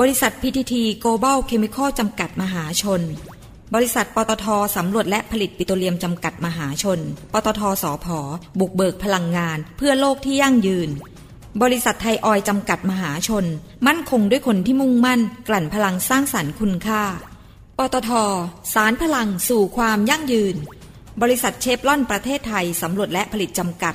บริษัท PTT Global Chemical จำกัดมหาชน บริษัทปตทสำรวจและผลิตปิโตรเลียมจำกัดมหาชน ปตทสอพอบุกเบิกพลังงาน เพื่อโลกที่ยั่งยืน บริษัทไทยออยจำกัดมหาชน มั่นคงด้วยคนที่มุ่งมั่น กลั่นพลังสร้างสรรค์คุณค่า ปตทสารพลังสู่ความยั่งยืน บริษัทเชฟลอนประเทศไทยสำรวจและผลิตจำกัด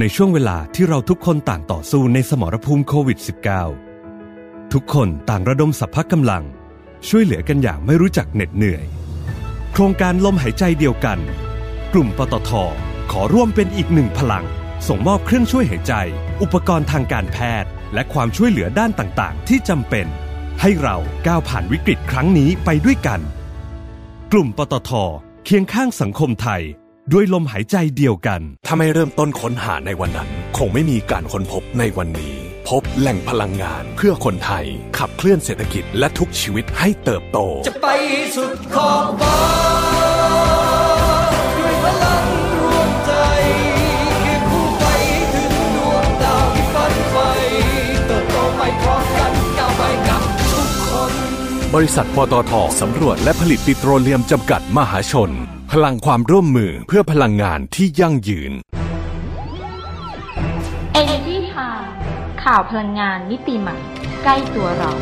ในช่วงเวลาที่เราทุกคนต่างต่อสู้ในสมรภูมิโควิด -19 ทุกคนต่างระดมสรรพกำลัง ช่วยเหลือกันอย่างไม่รู้จักเหน็ดเหนื่อย โครงการลมหายใจเดียวกัน กลุ่มปตทขอร่วมเป็นอีกหนึ่งพลัง ส่งมอบเครื่องช่วยหายใจ อุปกรณ์ทางการแพทย์ และความช่วยเหลือด้านต่างๆ ที่จำเป็น ให้เราก้าวผ่านวิกฤตครั้งนี้ไปด้วยกัน กลุ่มปตทเคียงข้างสังคมไทย ด้วยลมหายใจเดียวกัน ถ้าไม่เริ่มต้นค้นหาในวันนั้น คงไม่มีการค้นพบในวันนี้ พบแหล่งพลังงานเพื่อคนไทย ขับเคลื่อนเศรษฐกิจและทุกชีวิตให้เติบโต จะไปสุดขอบฟ้าด้วยพลังรวมใจเคียงคู่ไปถึงดวงดาวที่ฝันใฝ่เติบโตไปพร้อมกันก้าวไปกับทุกคน บริษัทปตทสำรวจและผลิตปิโตรเลียมจำกัดมหาชนพ ลังความร่วมมือเพื่อพลังงานที่ยั่งยืน Energy Time ข่าวพลังงานมิติใหม่ ใกล้ตัวเรา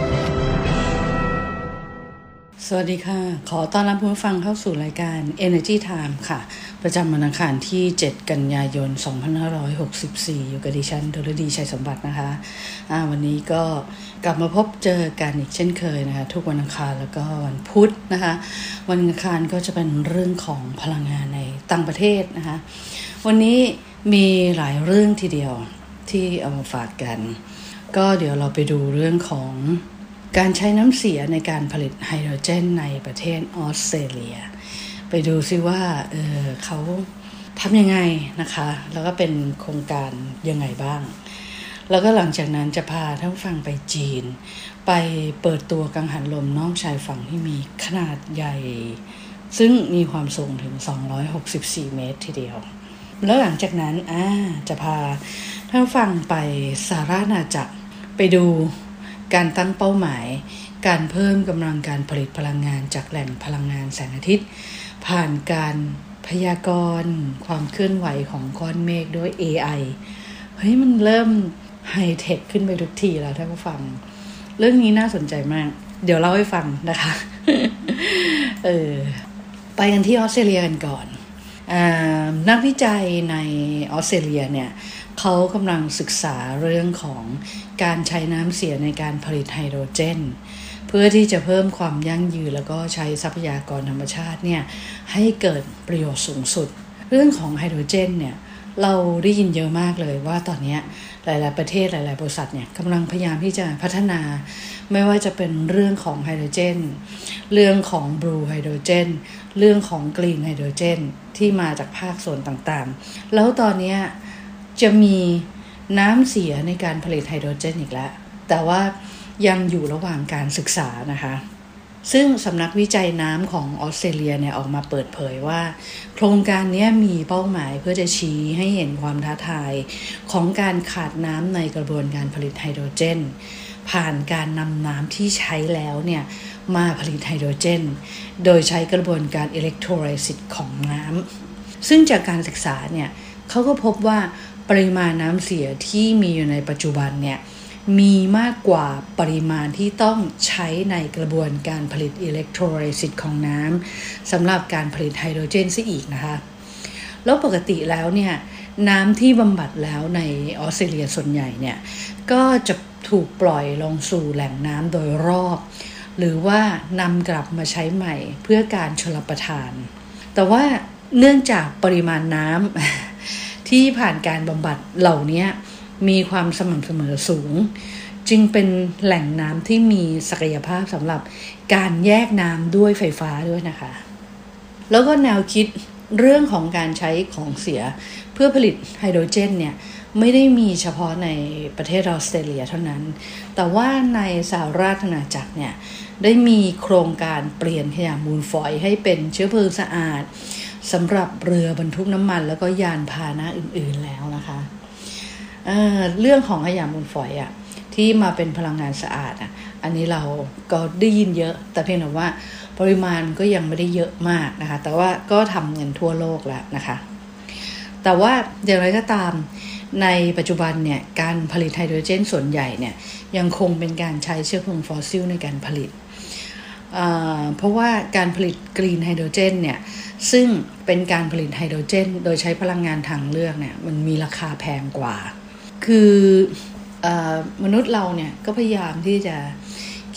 สวัสดีค่ะ ขอต้อนรับผู้ฟังเข้าสู่รายการ Energy Time ค่ะ ประจำวันอังคารที่ 7 กันยายน 2564 อยู่กับดิฉันดลดีชัยสมบัตินะคะะวันนี้ก็กลับมาพบเจอกันอีกเช่นเคยนะคะ ทุกวันอังคารแล้วก็วันพุธนะคะ วันอังคารก็จะเป็นเรื่องของพลังงานในต่างประเทศนะคะ วันนี้มีหลายเรื่องทีเดียวที่เอามาฝากกัน ก็เดี๋ยวเราไปดูเรื่องของ การใช้น้ำเสียในการผลิตไฮโดรเจนในประเทศออสเตรเลีย ไปดูซิว่าเออเขาทำยังไงนะคะ แล้วก็เป็นโครงการยังไงบ้าง แล้วก็หลังจากนั้นจะพาท่านฟังไปจีน ไปเปิดตัวกังหันลมนอกชายฝั่งที่มีขนาดใหญ่ ซึ่งมีความสูงถึง 264 เมตรทีเดียว แล้วหลังจากนั้นอ่าจะพาท่านฟังไปสารานาจักรไปดู การตั้งเป้าหมาย การเพิ่มกำลังการผลิตพลังงานจากแหล่งพลังงานแสงอาทิตย์ ผ่านการพยากรณ์ ความเคลื่อนไหวของก้อนเมฆด้วย AI เฮ้ยมันเริ่มไฮเทคขึ้นไปทุกทีแล้วท่านผู้ฟัง เรื่องนี้น่าสนใจมาก เดี๋ยวเล่าให้ฟังนะคะ เออไปกันที่ออสเตรเลียกันก่อนอนักวิจัยในออสเตรเลียเนี่ย เขากำลังศึกษาเรื่องของการใช้น้ำเสียในการผลิตไฮโดรเจน เพื่อที่จะเพิ่มความยั่งยืนแล้วก็ใช้ทรัพยากรธรรมชาติเนี่ยให้เกิดประโยชน์สูงสุด เรื่องของไฮโดรเจนเนี่ยเราได้ยินเยอะมากเลยว่าตอนนี้หลาย ๆ ประเทศหลาย ๆ บริษัทเนี่ยกำลังพยายามที่จะพัฒนา ไม่ว่าจะเป็นเรื่องของไฮโดรเจน เรื่องของบลูไฮโดรเจน เรื่องของกรีนไฮโดรเจน ที่มาจากภาคส่วนต่าง ๆ แล้วตอนนี้ จะมีน้ำเสียในการผลิตไฮโดรเจนอีกแล้ว แต่ว่ายังอยู่ระหว่างการศึกษานะคะ ซึ่งสำนักวิจัยน้ำของออสเตรเลียเนี่ยออกมาเปิดเผยว่า โครงการนี้มีเป้าหมายเพื่อจะชี้ให้เห็นความท้าทายของการขาดน้ำในกระบวนการผลิตไฮโดรเจน ผ่านการนำน้ำที่ใช้แล้วเนี่ยมาผลิตไฮโดรเจน โดยใช้กระบวนการอิเล็กโทรไลซิสของน้ำซึ่งจากการศึกษาเนี่ยเขาก็พบว่า ปริมาณน้ำเสียที่มีอยู่ในปัจจุบันเนี่ยมีมากกว่าปริมาณที่ต้องใช้ในกระบวนการผลิตอิเล็กโทรไลซิสของน้ำสำหรับการผลิตไฮโดรเจนซะอีกนะคะ แล้วปกติแล้วเนี่ยน้ำที่บำบัดแล้วในออสเตรเลียส่วนใหญ่เนี่ยก็จะถูกปล่อยลงสู่แหล่งน้ำโดยรอบ หรือว่านำกลับมาใช้ใหม่เพื่อการชลประทาน แต่ว่าเนื่องจากปริมาณน้ำ ที่ผ่านการบำบัดเหล่านี้มีความสม่ำเสมอสูง จึงเป็นแหล่งน้ำที่มีศักยภาพสำหรับการแยกน้ำด้วยไฟฟ้าด้วยนะคะ แล้วก็แนวคิดเรื่องของการใช้ของเสียเพื่อผลิตไฮโดรเจนเนี่ยไม่ได้มีเฉพาะในประเทศออสเตรเลียเท่านั้น แต่ว่าในสหราชอาณาจักรเนี่ยได้มีโครงการเปลี่ยนขยะมูลฝอยให้เป็นเชื้อเพลิงสะอาด สำหรับเรือบรรทุกน้ำมัน แล้วก็ยานพาหนะอื่นๆแล้วนะคะเเรื่องของขยะมูลฝอยอะที่มาเป็นพลังงานสะอาดอะอันนี้เราก็ได้ยินเยอะ แต่เพียงแต่ว่าปริมาณก็ยังไม่ได้เยอะมากนะคะ แต่ว่าก็ทำเงินทั่วโลกแล้วนะคะ แต่ว่าอย่างไรก็ตามในปัจจุบันเนี่ยการผลิตไฮโดรเจนส่วนใหญ่เนี่ยยังคงเป็นการใช้เชื้อเพลิงฟอสซิลในการผลิต เพราะว่าการผลิต green hydrogen เนี่ยซึ่งเป็นการผลิตไฮโดรเจน โดยใช้พลังงานทางเลือกเนี่ยมันมีราคาแพงกว่า คือมนุษย์เราเนี่ยก็พยายามที่จะ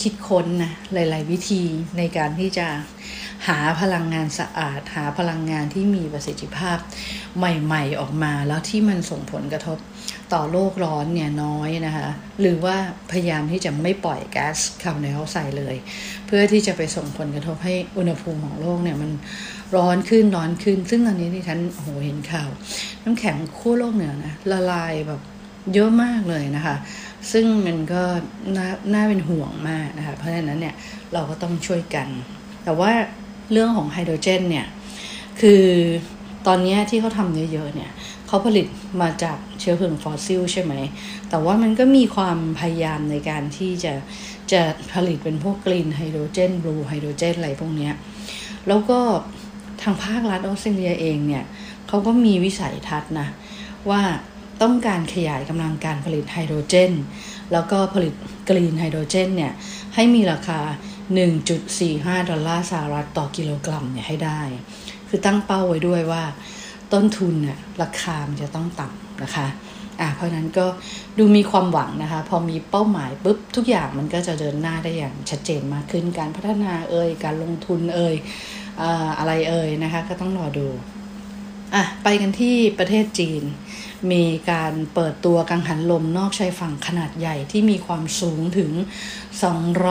คิดค้นนะหลาย ๆ วิธีในการที่จะหาพลังงานสะอาด หาพลังงานที่มีประสิทธิภาพใหม่ ๆ ออกมาแล้วที่มันส่งผลกระทบ ต่อโลกร้อนเนี่ยน้อยนะคะหรือว่าพยายามที่จะไม่ปล่อยแก๊สคาร์บอนไดออกไซด์เลย เพื่อที่จะไปส่งผลกระทบให้อุณหภูมิของโลกเนี่ยมันร้อนขึ้นร้อนขึ้น ซึ่งตอนนี้ที่ฉันโหเห็นข่าว น้ำแข็งขั้วโลกเหนือนะละลายแบบเยอะมากเลยนะคะ ซึ่งมันก็น่าน่าเป็นห่วงมากนะคะเพราะฉะนั้นเนี่ยเราก็ต้องช่วยกัน แต่ว่าเรื่องของไฮโดรเจนเนี่ยคือตอนนี้ที่เขาทำเยอะๆเนี่ย เขาผลิตมาจากเชื้อเพลิงฟอสซิลใช่ไหม แต่ว่ามันก็มีความพยายามในการที่จะจะผลิตเป็นพวก green hydrogen blue hydrogen อะไรพวกนี้แล้วก็ทางภาครัฐออสเตรเลียเองเนี่ยเขาก็มีวิสัยทัศน์นะว่าต้องการขยายกำลังการผลิตไฮโดรเจน แล้วก็ผลิตกรีนไฮโดรเจนเนี่ยให้มีราคา 1.45 ดอลลาร์สหรัฐต่อกิโลกรัมเนี่ยให้ได้ คือตั้งเป้าไว้ด้วยว่า ต้นทุนเนี่ยราคามันจะต้องต่ำนะคะอ่าเพราะนั้นก็ดูมีความหวังนะคะ พอมีเป้าหมายปุ๊บทุกอย่างมันก็จะเดินหน้าได้อย่างชัดเจนมากขึ้นการพัฒนาเอ่ยการลงทุนเอ่ยอะไรเอ่ยนะคะ ก็ต้องรอดูอะไปกันที่ประเทศจีน มีการเปิดตัวกังหันลมนอกชายฝั่งขนาดใหญ่ที่มีความสูงถึง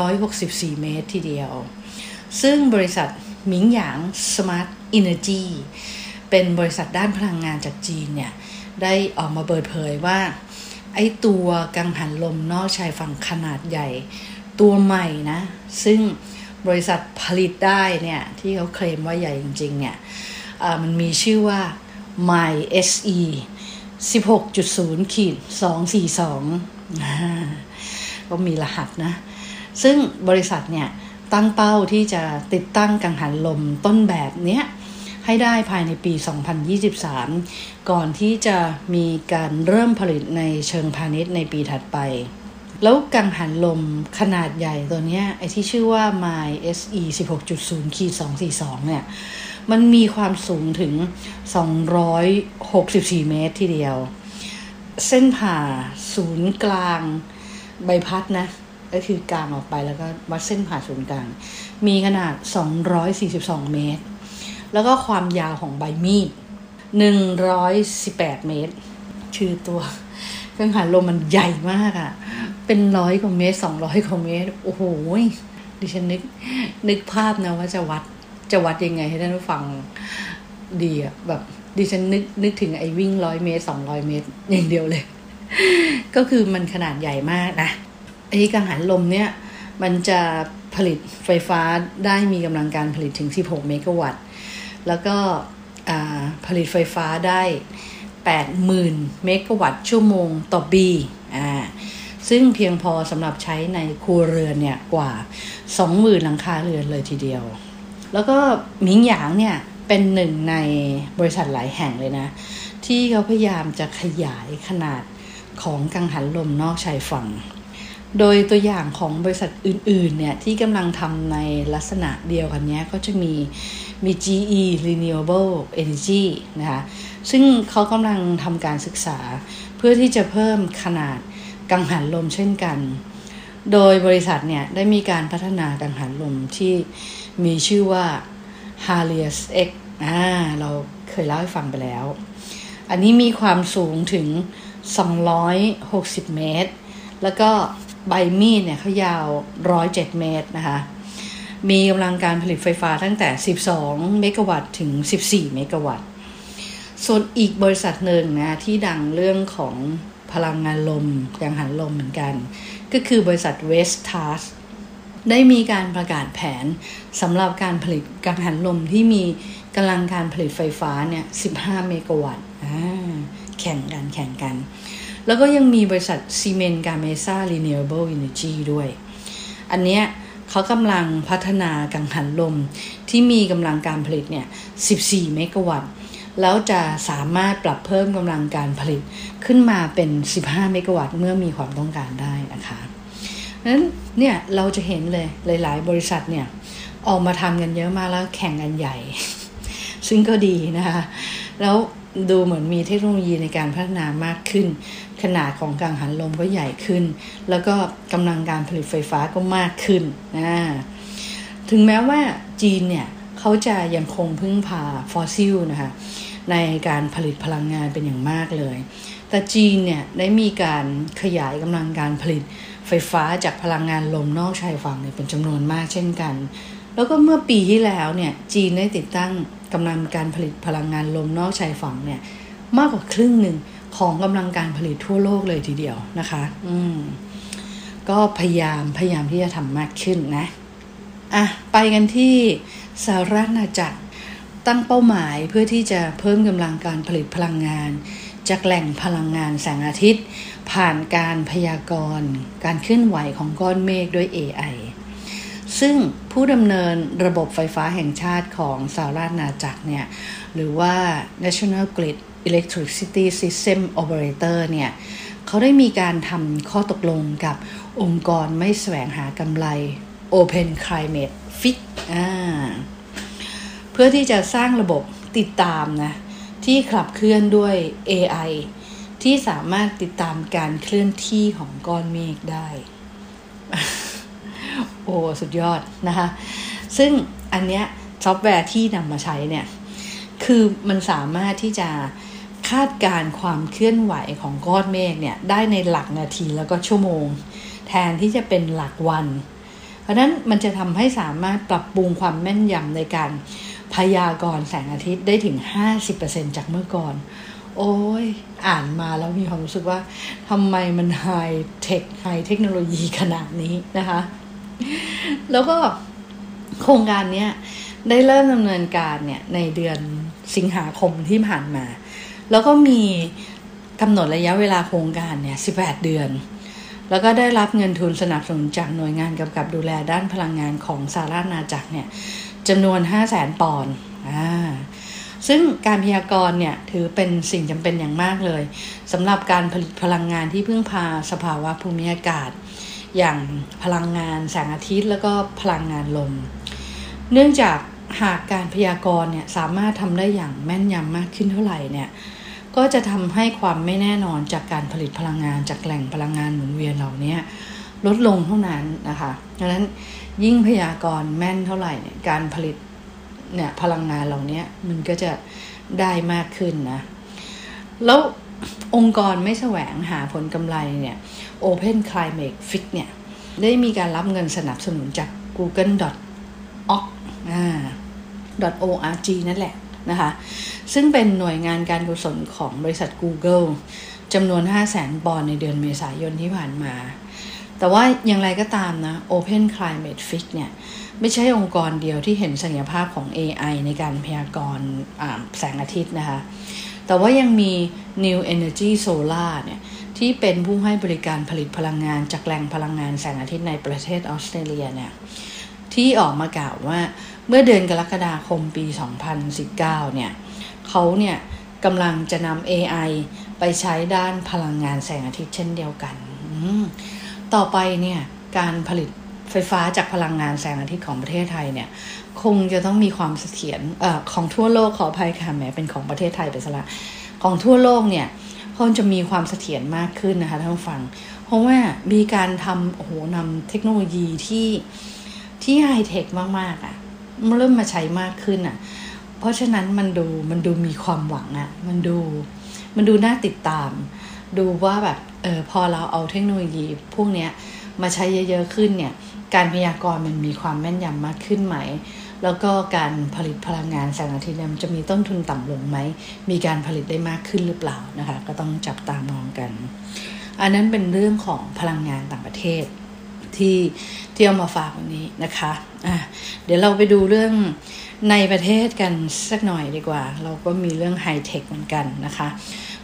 264 เมตรทีเดียว ซึ่งบริษัทหมิงหยาง Smart Energy เป็นบริษัทด้านพลังงานจากจีนเนี่ยได้ออกมาเปิดเผยว่า ไอ้ตัวกังหันลมนอกชายฝั่งขนาดใหญ่ ตัวใหม่นะ ซึ่งบริษัทผลิตได้เนี่ย ที่เขาเคลมว่าใหญ่จริงๆเนี่ยมันมีชื่อว่า My SE 16.0ขีด242 ก็มีรหัสนะ ซึ่งบริษัทเนี่ยตั้งเป้าที่จะติดตั้งกังหันลมต้นแบบเนี้ย ให้ได้ภายในปี 2023 ก่อนที่จะมีการเริ่มผลิตในเชิงพาณิชย์ในปีถัดไป แล้วกังหันลมขนาดใหญ่ตัวนี้ไอ้ที่ชื่อว่า My SE 16.0ขีด242 เนี่ย มันมีความสูงถึง 264 เมตรทีเดียว เส้นผ่าศูนย์กลางใบพัดนะก็คือกลางออกไปแล้วก็วัดเส้นผ่าศูนย์กลาง มีขนาด 242 เมตร แล้วก็ความยาวของใบมีดหนึ่งร้อยสิบแปดเมตร ชื่อตัวเครื่องหันลมมันใหญ่มากอะ่ะ เป็นร้อยกว่าเมตรสองร้อยกว่าเมตร โอ้โห ดิฉันนึก นึกภาพนะว่าจะวัด จะวัดยังไงให้ท่านผู้ฟังดีอะแบบ ดิฉันนึก นึกถึงไอ้วิ่งร้อยเมตรสองร้อยเมตร อย่างเดียวเลย ก็คือมันขนาดใหญ่มากนะไอ้กังหันลมเนี่ย มันจะผลิตไฟฟ้าได้มีกำลังการผลิตถึง 16 เมกะวัตต์ แล้วก็ผลิตไฟฟ้าได้ 80,000 เมกะวัตต์ชั่วโมงต่อปีอ่าซึ่งเพียงพอสำหรับใช้ในครัวเรือนเนี่ยกว่า 20,000 หลังคาเรือนเลยทีเดียว แล้วก็หมิงหยางเนี่ยเป็นหนึ่งในบริษัทหลายแห่งเลยนะ ที่เขาพยายามจะขยายขนาดของกังหันลมนอกชายฝั่ง โดยตัวอย่างของบริษัทอื่นๆเนี่ยที่กำลังทำในลักษณะเดียวกันนี้ก็จะมีมี GE Renewable Energy นะคะซึ่งเขากำลังทำการศึกษา เพื่อที่จะเพิ่มขนาดกังหันลมเช่นกัน โดยบริษัทเนี่ยได้มีการพัฒนากังหันลมที่มีชื่อว่า h a r l i u s X อ่าเราเคยเล่าให้ฟังไปแล้ว อันนี้มีความสูงถึง 260 เมตร แล้วก็ ใบมีดเนี่ยเขายาว 107 เมตรนะคะ มีกำลังการผลิตไฟฟ้าตั้งแต่ 12 เมกะวัตต์ถึง 14 เมกะวัตต์ ส่วนอีกบริษัทหนึ่งนะที่ดังเรื่องของพลังงานลมกังหันลมเหมือนกัน ก็คือบริษัท West t a s ได้มีการประกาศแผนสำหรับการผลิตกังหันลมที่มีกำลังการผลิตไฟฟ้าเนี่ย 15 เมกะวัตต์แข่งกันแข่งกัน แล้วก็ยังมีบริษัทซีเมนต์กาเมซ่า Renewable Energy ด้วย อันเนี้ยเขากำลังพัฒนากังหันลมที่มีกำลังการผลิตเนี่ย 14 เมกะวัตต์ แล้วจะสามารถปรับเพิ่มกำลังการผลิตขึ้นมาเป็น 15 เมกะวัตต์เมื่อมีความต้องการได้นะคะนั้นเนี่ยเราจะเห็นเลยหลาย ๆ บริษัทเนี่ยออกมาทำกันเยอะมากแล้วแข่งกันใหญ่ ซึ่งก็ดีนะคะ แล้วดูเหมือนมีเทคโนโลยีในการพัฒนามากขึ้น ขนาดของกังหันลมก็ใหญ่ขึ้น แล้วก็กำลังการผลิตไฟฟ้าก็มากขึ้นนะถึงแม้ว่าจีนเนี่ยเขาจะยังคงพึ่งพาฟอสซิลนะคะในการผลิตพลังงานเป็นอย่างมากเลย แต่จีนเนี่ยได้มีการขยายกำลังการผลิตไฟฟ้าจากพลังงานลมนอกชายฝั่งเนี่ยเป็นจำนวนมากเช่นกัน แล้วก็เมื่อปีที่แล้วเนี่ยจีนได้ติดตั้งกำลังการผลิตพลังงานลมนอกชายฝั่งเนี่ยมากกว่าครึ่งหนึ่ง ของกำลังการผลิตทั่วโลกเลยทีเดียวนะคะ อืมก็พยายามพยายามที่จะทำมากขึ้นนะอะไปกันที่สหรัฐอาณาจักรตั้งเป้าหมายเพื่อที่จะเพิ่มกำลังการผลิตพลังงาน จากแหล่งพลังงานแสงอาทิตย์ ผ่านการพยากรณ์ การเคลื่อนไหวของก้อนเมฆด้วย AI ซึ่งผู้ดำเนินระบบไฟฟ้าแห่งชาติของสหราชอาณาจักรเนี่ย หรือว่า National Grid Electricity System Operator เนี่ยเขาได้มีการทำข้อตกลงกับองค์กรไม่แสวงหากำไร Open Climate Fix เพื่อที่จะสร้างระบบติดตามนะที่ขับเคลื่อนด้วย AI ที่สามารถติดตามการเคลื่อนที่ของก้อนเมฆได้ โอ้ สุดยอดนะคะ ซึ่งอันเนี้ยซอฟต์แวร์ที่นำมาใช้เนี่ย คือมันสามารถที่จะ คาดการความเคลื่อนไหวของก้อนเมฆเนี่ยได้ในหลักนาทีแล้วก็ชั่วโมง แทนที่จะเป็นหลักวัน เพราะนั้นมันจะทำให้สามารถปรับปรุงความแม่นยำในการพยากรณ์แสงอาทิตย์ได้ถึง 50%จากเมื่อก่อน โอ้ย อ่านมาแล้วมีความรู้สึกว่าทำไมมันไฮเทคไฮเทคโนโลยีขนาดนี้นะคะ แล้วก็โครงการนี้ได้เริ่มดำเนินการเนี่ยในเดือนสิงหาคมที่ผ่านมา แล้วก็มีกำหนดระยะเวลาโครงการเนี่ย 18 เดือน แล้วก็ได้รับเงินทุนสนับสนุนจากหน่วยงานกำกับดูแลด้านพลังงานของสหราชอาณาจักรเนี่ยจำนวน 5 0 0แสนปอนด์อ่าซึ่งการพยากรณ์เนี่ยถือเป็นสิ่งจำเป็นอย่างมากเลยสำหรับการผลิตพลังงานที่พึ่งพาสภาวะภูมิอากาศ อย่างพลังงานแสงอาทิตย์แล้วก็พลังงานลม เนื่องจากหากการพยากรณ์เนี่ยสามารถทำได้อย่างแม่นยำมากขึ้นเท่าไหร่เนี่ย ก็จะทำให้ความไม่แน่นอนจากการผลิตพลังงานจากแหล่งพลังงานหมุนเวียนเหล่านี้ลดลงเท่านั้นนะคะดังนั้นยิ่งพยากรณ์แม่นเท่าไหร่เนี่ยการผลิตเนี่ยพลังงานเหล่านี้มันก็จะได้มากขึ้นนะแล้วองค์กรไม่แสวงหาผลกำไรเนี่ย Open Climate Fix เนี่ยได้มีการรับเงินสนับสนุนจาก google.org อ่า .org นั่นแหละ นะคะ ซึ่งเป็นหน่วยงานการกุศลของบริษัท Google จำนวน 5 0 0แสนปอนด์ในเดือนเมษายนที่ผ่านมา แต่ว่าอย่างไรก็ตามนะ Open Climate Fix เนี่ย ไม่ใช่องค์กรเดียวที่เห็นศักยภาพของ AI ในการพยากรณ์แสงอาทิตย์นะคะ แต่ว่ายังมี New Energy Solar เนี่ยที่เป็นผู้ให้บริการผลิตพลังงานจากแหล่งพลังงานแสงอาทิตย์ในประเทศออสเตรเลียเนี่ยที่ออกมากล่าวว่า เมื่อเดือนกรกฎาคมปี 2019 เนี่ยเขาเนี่ยกำลังจะนำ AI ไปใช้ด้านพลังงานแสงอาทิตย์เช่นเดียวกัน ต่อไปเนี่ยการผลิตไฟฟ้าจากพลังงานแสงอาทิตย์ของประเทศไทยเนี่ยคงจะต้องมีความเสถียรเอ่อของทั่วโลกขออภัยค่ะแหมเป็นของประเทศไทยไปซะละของทั่วโลกเนี่ยคงจะมีความเสถียรมากขึ้นนะคะท่านผู้ฟัง เพราะว่ามีการทำโอ้โหนำเทคโนโลยีที่ที่ไฮเทคมาก ๆอะ่ะ เริ่มมาใช้มากขึ้นอะ่ะ เพราะฉะนั้นมันดูมันดูมีความหวังอะ่ะ มันดูมันดูน่าติดตาม ดูว่าแบบเออพอเราเอาเทคโนโลยี พวกเนี้ยมาใช้เยอะๆขึ้นเนี่ย การพยากรณ์มันมีความแม่นยำมากขึ้นไหม แล้วก็การผลิตพลังงานแสงอาทิตย์มันจะมีต้นทุนต่ำลงไหม มีการผลิตได้มากขึ้นหรือเปล่านะคะ ก็ต้องจับตามองกัน อันนั้นเป็นเรื่องของพลังงานต่างประเทศที่ ที่เอามาฝากวันนี้นะคะอะเดี๋ยวเราไปดูเรื่องในประเทศกันสักหน่อยดีกว่า เราก็มีเรื่องไฮเทคเหมือนกันนะคะ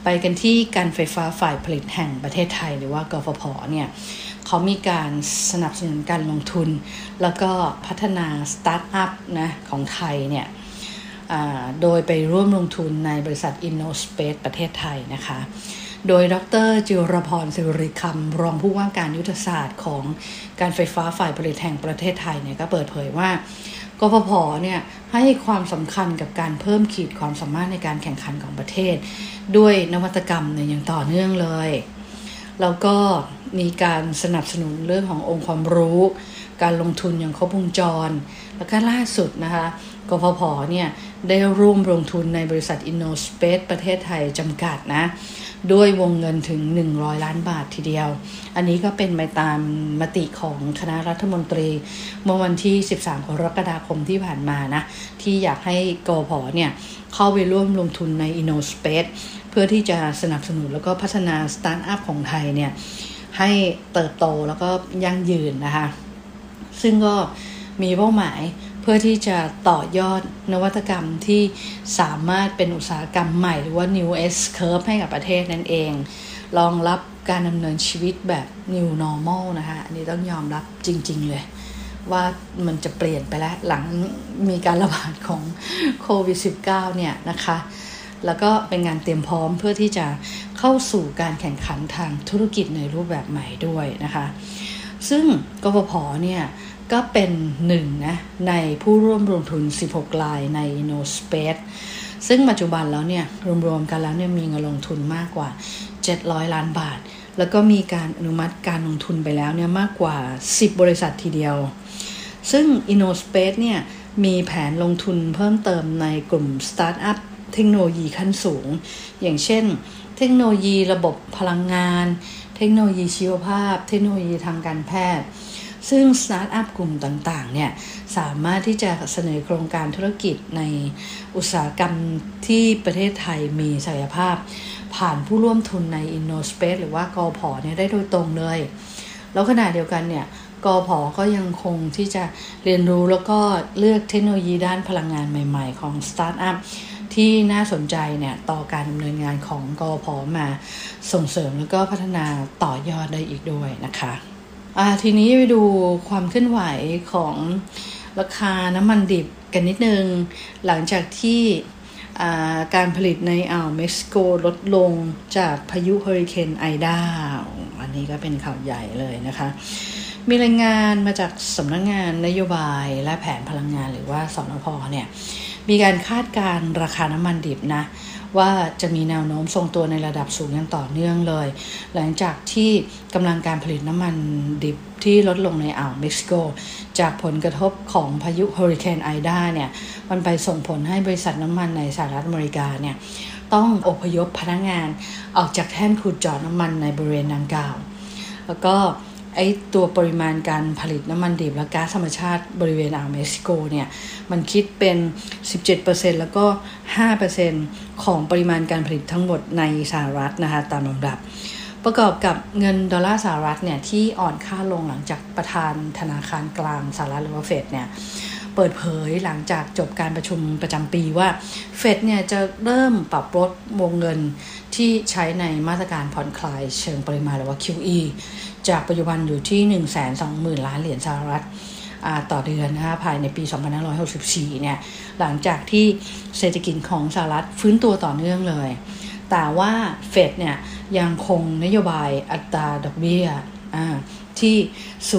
ไปกันที่การไฟฟ้าฝ่ายผลิตแห่งประเทศไทยหรือว่ากฟผเนี่ยเขามีการสนับสนุนการลงทุน แล้วก็พัฒนาสตาร์ทอัพนะของไทยเนี่ยโดยไปร่วมลงทุนในบริษัท InnoSpace ประเทศไทยนะคะ โดยดรจิรพรสิริคำรองผู้ว่าการยุทธศาสตร์ของการไฟฟ้าฝ่ายผลิตแห่งประเทศไทยเนี่ยก็เปิดเผยว่ากฟผเนี่ยให้ความสำคัญกับการเพิ่มขีดความสามารถในการแข่งขันของประเทศ ด้วยนวัตกรรมเนี่ยอย่างต่อเนื่องเลย แล้วก็มีการสนับสนุนเรื่องขององค์ความรู้ การลงทุนอย่างครบวงจร แล้วก็ล่าสุดนะคะกฟผเนี่ยได้ร่วมลงทุนในบริษัท InnoSpace ประเทศไทยจำกัดนะ ด้วยวงเงินถึง 100 ล้านบาททีเดียว อันนี้ก็เป็นไปตามมติของคณะรัฐมนตรี เมื่อวันที่ 13 กรกฎาคมที่ผ่านมานะ ที่อยากให้กอพอเนี่ย เข้าไปร่วมลงทุนใน InnoSpace เพื่อที่จะสนับสนุนแล้วก็พัฒนาสตาร์ทอัพของไทยเนี่ย ให้เติบโตแล้วก็ยั่งยืนนะคะ ซึ่งก็มีเป้าหมาย เพื่อที่จะต่อยอดนวัตกรรมที่สามารถเป็นอุตสาหกรรมใหม่หรือว่า new S curve ให้กับประเทศนั่นเอง รองรับการดำเนินชีวิตแบบ new normal นะคะอันนี้ต้องยอมรับจริง ๆ เลย ว่ามันจะเปลี่ยนไปแล้ว หลังมีการระบาดของโควิด -19 เนี่ยนะคะแล้วก็เป็นงานเตรียมพร้อมเพื่อที่จะเข้าสู่การแข่งขันทางธุรกิจในรูปแบบใหม่ด้วยนะคะ ซึ่งกฟผเนี่ย ก็เป็นหนึ่งนะในผู้ร่วมลงทุน 16 รายใน No Space ซึ่งปัจจุบันแล้วเนี่ยรวมๆกันแล้วเนี่ยมีเงินลงทุนมากกว่า 700 ล้านบาท แล้วก็มีการอนุมัติการลงทุนไปแล้วเนี่ยมากกว่า 10 บริษัททีเดียว ซึ่ง InnoSpace เนี่ยมีแผนลงทุนเพิ่มเติมในกลุ่มสตาร์ทอัพเทคโนโลยีขั้นสูง อย่างเช่น เทคโนโลยีระบบพลังงาน เทคโนโลยีชีวภาพ เทคโนโลยีทางการแพทย์ ซึ่งสตาร์ทอัพกลุ่มต่างๆเนี่ยสามารถที่จะเสนอโครงการธุรกิจในอุตสาหกรรมที่ประเทศไทยมีศักยภาพ ผ่านผู้ร่วมทุนใน InnoSpace หรือว่ากฟผเนี่ยได้โดยตรงเลย แล้วขณะเดียวกันเนี่ยกฟผก็ยังคงที่จะเรียนรู้แล้วก็เลือกเทคโนโลยีด้านพลังงานใหม่ ๆ ของสตาร์ทอัพที่น่าสนใจเนี่ยต่อการดำเนินงานของกอพอมาส่งเสริมแล้วก็พัฒนาต่อยอดได้อีกด้วยนะคะ ทีนี้ไปดูความเคลื่อนไหวของราคาน้ำมันดิบกันนิดนึง หลังจากที่การผลิตในอ่าวเม็กซิโกลดลงจากพายุเฮอริเคนไอดาอันนี้ก็เป็นข่าวใหญ่เลยนะคะ มีรายงานมาจากสำนักงงานนโยบายและแผนพลังงานหรือว่าสนพเนี่ยมีการคาดการราคาน้ำมันดิบนะ ว่าจะมีแนวโน้มทรงตัวในระดับสูงอย่างต่อเนื่องเลย หลังจากที่กำลังการผลิตน้ำมันดิบที่ลดลงในอ่าวเม็กซิโก จากผลกระทบของพายุเฮอริเคนไอดาเนี่ยมันไปส่งผลให้บริษัทน้ำมันในสหรัฐอเมริกาเนี่ยต้องอพยพพนักงานออกจากแท่นขุดเจาะน้ำมันในบริเวณดังกล่าว แล้วก็ ไอตัวปริมาณการผลิตน้ำมันดิบและก๊าซธรรมชาติบริเวณอ่าวเม็กซิโกเนี่ย มันคิดเป็น 17%แล้วก็ 5%ของปริมาณการผลิตทั้งหมดในสหรัฐนะคะ ตามลำดับ ประกอบกับเงินดอลลาร์สหรัฐเนี่ย ที่อ่อนค่าลงหลังจากประธานธนาคารกลางสหรัฐหรือว่าเฟดเนี่ยเปิดเผยหลังจากจบการประชุมประจำปีว่าเฟดเนี่ยจะเริ่มปรับลดวงเงินที่ใช้ในมาตรการผ่อนคลายเชิงปริมาณหรือว่า QE จากปัจจุบันอยู่ที่ 1 2 0 0 0 0 ล้านเหรียญสหรัฐต่อเดือนนะคะภายในปี 2564 เนี่ย หลังจากที่เศรษฐกิจของสหรัฐฟื้นตัวต่อเนื่องเลย แต่ว่าเฟดเนี่ยยังคงนโยบายอัตราดอกเบี้ยที่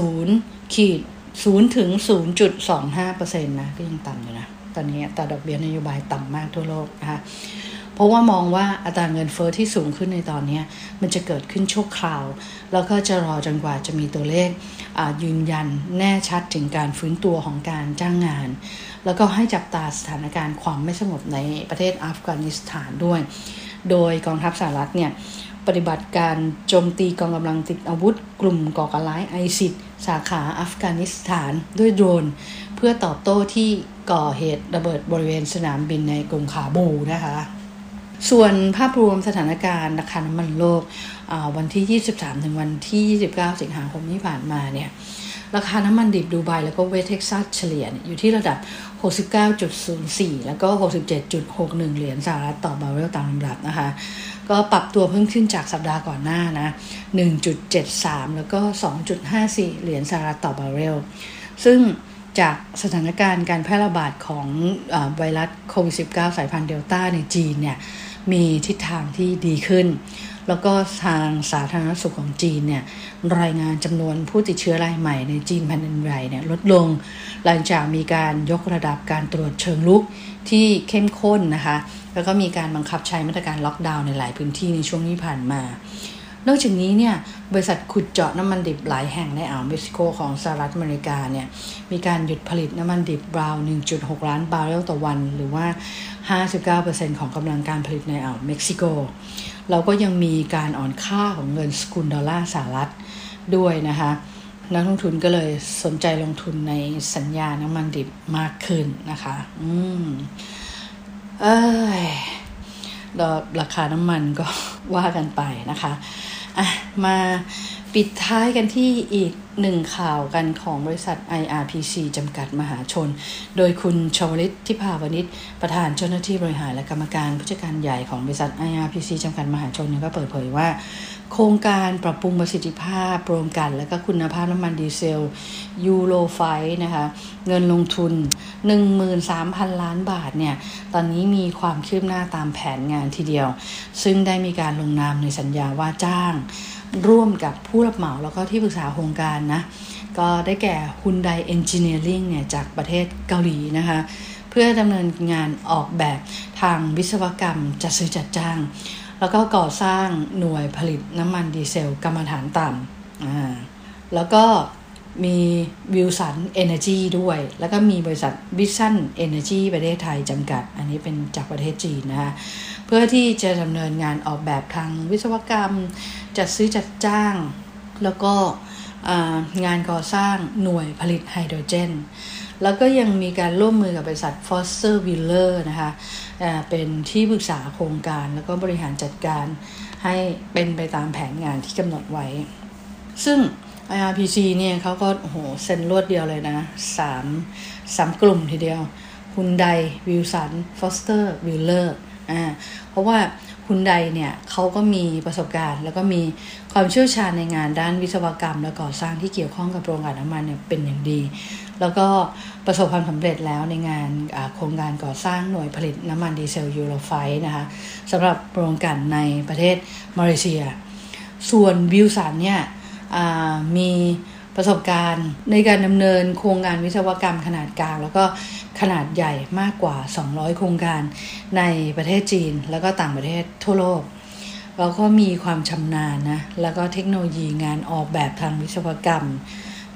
0ขีด0ถึง 0.25%นะ ก็ยังต่ำอยู่นะ ตอนนี้อัตราดอกเบี้ยนโยบายต่ำมากทั่วโลกนะคะ เพราะว่ามองว่าอัตราเงินเฟอ้อที่สูงขึ้นในตอนนี้มันจะเกิดขึ้นชั่วคราว แล้วก็จะรอจนกว่าจะมีตัวเลขยืนยันแน่ชัดถึงการฟื้นตัวของการจ้างงาน แล้วก็ให้จับตาสถานการณ์ความไม่สงบในประเทศอัฟกานิสถานด้วย โดยกองทัพสหรัฐเนี่ยปฏิบัติการโจมตีกองกำลังติดอาวุธ กลุ่มก่อการร้ายไอซิดสาขาอัฟกานิสถานด้วยโดรน เพื่อตอบโต้ที่ก่อเหตุระเบิดบริเวณสนามบินในกรุงคาบูนะคะ ส่วนภาพรวมสถานการณ์ราคาน้ำมันโลกวันที่ 23 ถึงวันที่ 29 สิงหาคมที่ผ่านมาเนี่ยราคาน้ำมันดิบดูไบแล้วก็เวสเท็กซัสเฉลี่ยอยู่ที่ระดับ 69.04 แล้วก็ 67.61 เหรียญสหรัฐต่อบาร์เรลตามลำดับนะคะ ก็ปรับตัวเพิ่มขึ้นจากสัปดาห์ก่อนหน้านะ 1.73 แล้วก็ 2.54 เหรียญสหรัฐต่อบาร์เรล ซึ่งจากสถานการณ์การแพร่ระบาดของอไวรัสโควิด -19 สายพันธุ์เดลต้าในจีนเนี่ย มีทิศทางที่ดีขึ้น แล้วก็ทางสาธารณสุขของจีนเนี่ยรายงานจำนวนผู้ติดเชื้อรายใหม่ในจีนแผ่นดินใหญ่เนี่ยลดลง หลังจากมีการยกระดับการตรวจเชิงลุกที่เข้มข้นนะคะ แล้วก็มีการบังคับใช้มาตรการล็อกดาวน์ในหลายพื้นที่ในช่วงที่ผ่านมา นอกจากนี้เนี่ยบริษัทขุดเจาะน้ำมันดิบหลายแห่งในอ่าวเม็กซิโกของสหรัฐอเมริกาเนี่ยมีการหยุดผลิตน้ำมันดิบบราว1.6 ล้านบาร์เรลต่อวัน หรือว่า 59%ของกำลังการผลิตในอ่าวเม็กซิโก เราก็ยังมีการอ่อนค่าของเงินสกุลดอลลาร์สหรัฐด้วยนะคะนักลงทุนก็เลยสนใจลงทุนในสัญญาน้ำมันดิบมากขึ้นนะคะ อืม เอ้ยราคาน้ำมันก็ว่ากันไปนะคะ อะมา ปิดท้ายกันที่อีกหนึ่งข่าวกันของบริษัท IRPC จำกัดมหาชน โดยคุณชวลิตทิพาวณิชประธานเจ้าหน้าที่บริหารและกรรมการผู้จัดการใหญ่ของบริษัท IRPC จำกัดมหาชนก็เปิดเผยว่า โครงการปรับปรุงประสิทธิภาพโรวมกัน และก็คุณภาพน้ำมันดีเซล ยูโรไฟนะคะเงินลงทุน 13,000 ล้านบาทเนี่ย ตอนนี้มีความคืบหน้าตามแผนงานทีเดียว ซึ่งได้มีการลงนามในสัญญาว่าจ้าง ร่วมกับผู้รับเหมาแล้วก็ที่ปรึกษาโครงการนะ ก็ได้แก่ Hyundai Engineering เนี่ยจากประเทศเกาหลีนะคะ เพื่อดำเนินงานออกแบบทางวิศวกรรมจัดซื้อจัดจ้าง แล้วก็ก่อสร้างหน่วยผลิตน้ำมันดีเซลกรรมฐานต่ำแล้วก็มีวิลสันเอเนจีด้วย แล้วก็มีบริษัทวิสันเอเนจีประเทศไทยจำกัด อันนี้เป็นจากประเทศจีนนะคะ เพื่อที่จะดำเนินงานออกแบบทางวิศวกรรม จัดซื้อจัดจ้าง แล้วก็งานก่อสร้างหน่วยผลิตไฮโดรเจน แล้วก็ยังมีการร่วมมือกับบริษัท Foster Wheeler นะคะเป็นที่ปรึกษาโครงการ แล้วก็บริหารจัดการให้เป็นไปตามแผนงานที่กำหนดไว้ ซึ่ง IRPC เนี่ยเขาก็โหเซ็นรวดเดียวเลยนะสามสามกลุ่มทีเดียวคุณไดวิลสันฟอสเตอร์วิลเลอร์ อ่าเพราะว่าคุณใดเนี่ยเขาก็มีประสบการณ์ แล้วก็มีความเชี่ยวชาญในงานด้านวิศวกรรม และก่อสร้างที่เกี่ยวข้องกับโรงงานน้ำมันเนี่ยเป็นอย่างดี แล้วก็ประสบความสำเร็จแล้วในงานโครงการก่อสร้างหน่วยผลิตน้ำมันดีเซลยูโรไฟนะคะสำหรับโรงกลั่นในประเทศมาเลเซีย ส่วนวิวสันเนี่ยมี ประสบการณ์ ในการดำเนินโครงงานวิศวกรรมขนาดกลาง แล้วก็ขนาดใหญ่มากกว่า 200 โครงการในประเทศจีน แล้วก็ต่างประเทศทั่วโลกเราก็มีความชำนาญนะ แล้วก็เทคโนโลยีงานออกแบบทางวิศวกรรม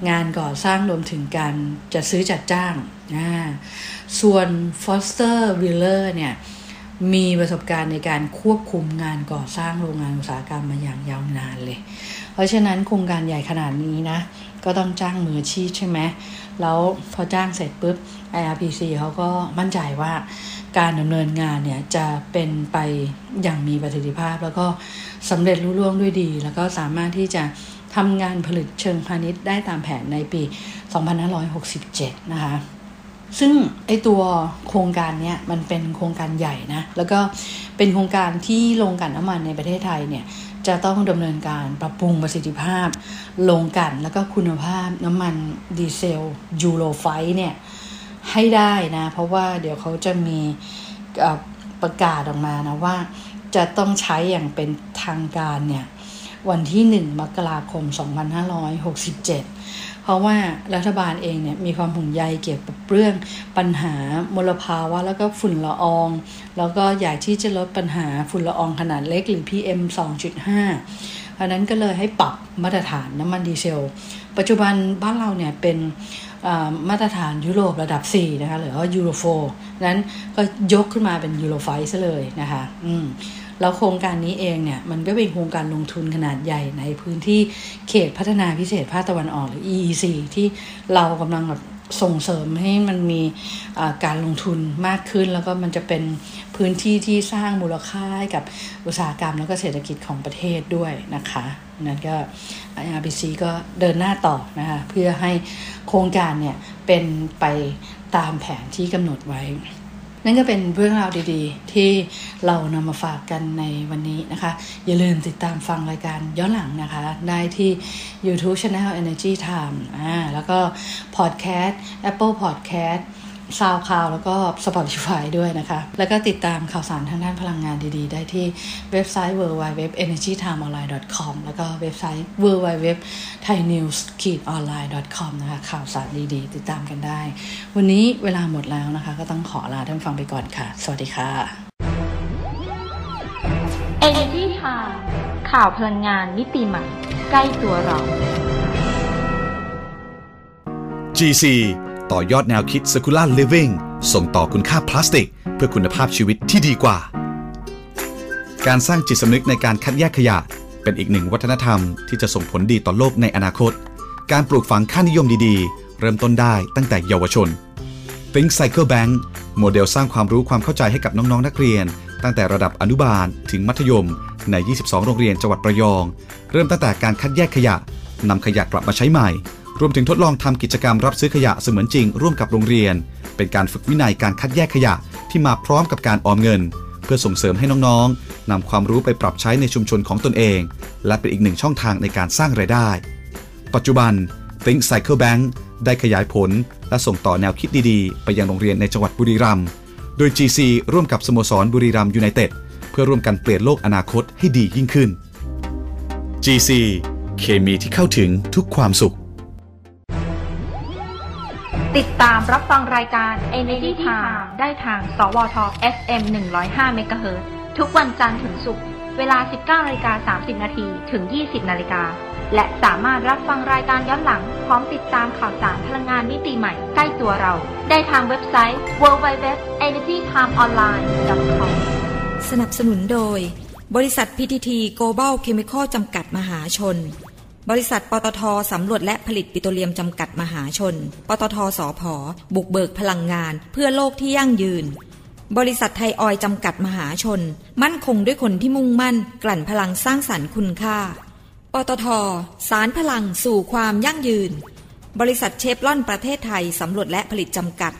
งานก่อสร้างรวมถึงการจัดซื้อจัดจ้างนะส่วน Foster Wheeler เนี่ยมีประสบการณ์ในการควบคุมงานก่อสร้างโรงงานอุตสาหกรรมมาอย่างยาวนานเลย เพราะฉะนั้นโครงการใหญ่ขนาดนี้นะ ก็ต้องจ้างมืออาชีพใช่ไหมแล้วพอจ้างเสร็จปุ๊บ IRPC เขาก็มั่นใจว่าการดำเนินงานเนี่ยจะเป็นไปอย่างมีประสิทธิภาพ แล้วก็สำเร็จรุ่ร่วงด้วยดี แล้วก็สามารถที่จะทำงานผลิตเชิงพาณิชย์ได้ตามแผนในปี 2567 นะคะซึ่งไอตัวโครงการเนี้ยมันเป็นโครงการใหญ่นะ แล้วก็เป็นโครงการที่โรงกลั่นน้ำมันในประเทศไทยเนี่ย จะต้องดำเนินการปรับปรุงประสิทธิภาพ ลงกันแล้วก็คุณภาพน้ำมันดีเซลยูโรไฟเนี่ยให้ได้นะ เพราะว่าเดี๋ยวเขาจะมีประกาศออกมานะว่าจะต้องใช้อย่างเป็นทางการเนี่ยวันที่ 1 มกราคม 2567 เพราะว่ารัฐบาลเองเนี่ยมีความห่วงใยเกี่ยวกับเรื่องปัญหามลภาวะแล้วก็ฝุ่นละออง แล้วก็อยากที่จะลดปัญหาฝุ่นละอองขนาดเล็กหรือ PM 2.5 เพราะนั้นก็เลยให้ปรับมาตรฐานน้ำมันดีเซล ปัจจุบันบ้านเราเนี่ยเป็นมาตรฐานยุโรประดับ 4 นะคะหรือว่ายูโรโฟนั้นก็ยกขึ้นมาเป็นยูโรไฟซะเลยนะคะอืม แล้วโครงการนี้เองเนี่ยมันก็เป็นโครงการลงทุนขนาดใหญ่ในพื้นที่เขตพัฒนาพิเศษภาคตะวันออกหรือ EEC ที่เรากำลังแบบส่งเสริมให้มันมีการลงทุนมากขึ้น แล้วก็มันจะเป็นพื้นที่ที่สร้างมูลค่าให้กับอุตสาหกรรมแล้วก็เศรษฐกิจของประเทศด้วยนะคะนั้นก็ RBC ก็เดินหน้าต่อนะคะเพื่อให้โครงการเนี่ยเป็นไปตามแผนที่กำหนดไว้ นั่นก็เป็นเรื่องราวดีๆ ที่เรานำมาฝากกันในวันนี้นะคะ อย่าลืมติดตามฟังรายการย้อนหลังนะคะ ได้ที่ YouTube Channel Energy Time อ่าแล้วก็ Podcast Apple Podcast ซาวคลาวแล้วก็ Spotify ด้วยนะคะ แล้วก็ติดตามข่าวสารทางด้านพลังงานดีๆ ได้ที่เว็บไซต์ www.energytimeonline.com แล้วก็เว็บไซต์ www.thainews-online.com นะคะข่าวสารดีๆ ติดตามกันได้ วันนี้เวลาหมดแล้วนะคะ ก็ต้องขอลาท่านฟังไปก่อนค่ะ สวัสดีค่ะ Energy Time ข่าวพลังงานมิติใหม่ ใกล้ตัวเรา GC ต่อยอดแนวคิด Circular Living ส่งต่อคุณค่าพลาสติก เพื่อคุณภาพชีวิตที่ดีกว่า การสร้างจิตสำนึกในการคัดแยกขยะ เป็นอีกหนึ่งวัฒนธรรมที่จะส่งผลดีต่อโลกในอนาคต การปลูกฝังค่านิยมดีๆ เริ่มต้นได้ตั้งแต่เยาวชน Think Cycle Bank โมเดลสร้างความรู้ความเข้าใจให้กับน้องๆนนักเรียน ตั้งแต่ระดับอนุบาลถึงมัธยม ใน 22 โรงเรียนจังหวัดระยอง เริ่มตั้งแต่การคัดแยกขยะนำขยะกลับมาใช้ใหม่ รวมถึงทดลองทำกิจกรรมรับซื้อขยะเสมือนจริง ร่วมกับโรงเรียน เป็นการฝึกวินัยการคัดแยกขยะที่มาพร้อมกับการออมเงิน เพื่อส่งเสริมให้น้องๆนำความรู้ไปปรับใช้ในชุมชนของตนเอง และเป็นอีกหนึ่งช่องทางในการสร้างไรายได้ ปัจจุบัน Think Cycle Bank ได้ขยายผล และส่งต่อแนวคิดดีๆ ไปยังโรงเรียนในจังหวัดบุรีรัมย์โดย GC ร่วมกับสโมสรบุรีรัมย์ยูไนเต็ดเพื่อร่วมกันเปลี่ยนโลกอนาคตให้ดียิ่งขึ้น GC เคมีที่เข้าถึงทุกความสุข ติดตามรับฟังรายการ Energy Time ได้ทาง สวท FM 105เมกะเฮิรตทุกวันจันทร์ถึงศุกร์ เวลา 19นาฬิกา30 นาที ถึง 20 นาฬิกา และสามารถรับฟังรายการย้อนหลัง พร้อมติดตามข่าวสารพลังงานมิติใหม่ใกล้ตัวเรา ได้ทางเว็บไซต์ www.energytimeonline.com สนับสนุนโดย บริษัท PTT Global Chemical จำกัดมหาชน บริษัทปตทสำรวจและผลิตปิโตรเลียมจำกัดมหาชน ปตทสอพอบุกเบิกพลังงาน เพื่อโลกที่ยั่งยืน บริษัทไทยออยจำกัดมหาชน มั่นคงด้วยคนที่มุ่งมั่น กลั่นพลังสร้างสรรค์คุณค่า ปตทสารพลังสู่ความยั่งยืน บริษัทเชฟลอนประเทศไทยสำรวจและผลิตจำกัด